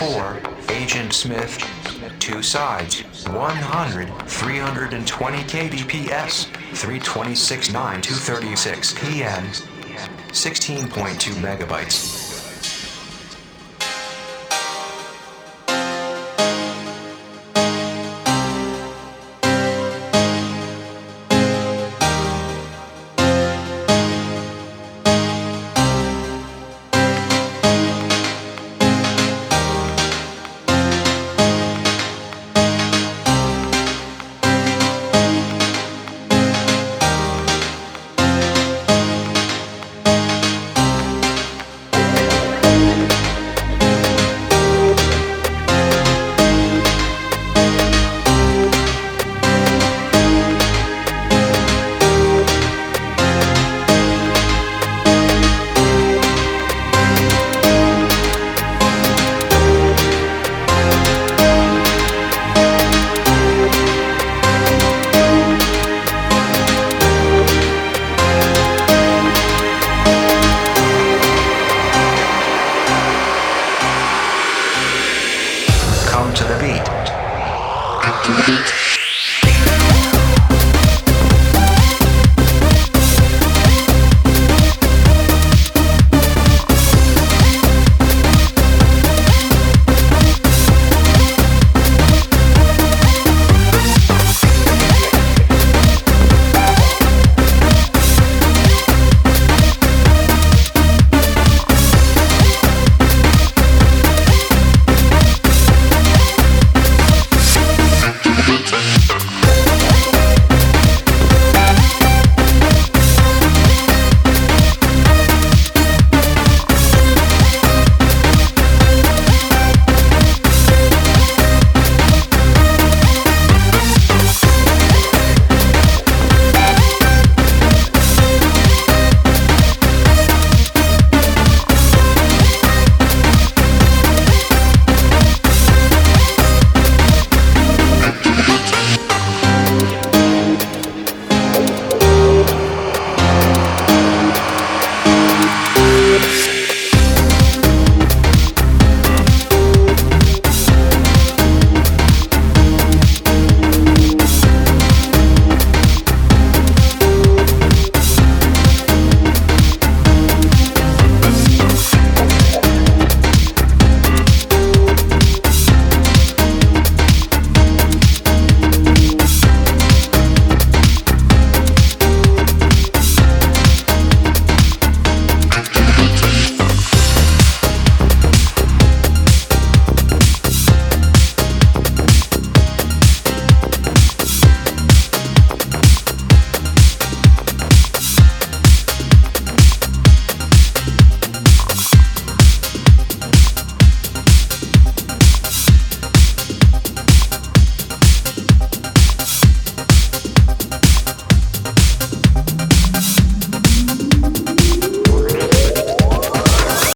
Four. Agent Smith, two sides, 100, 320 kbps, 326.9 236 pm, 16.2 megabytes.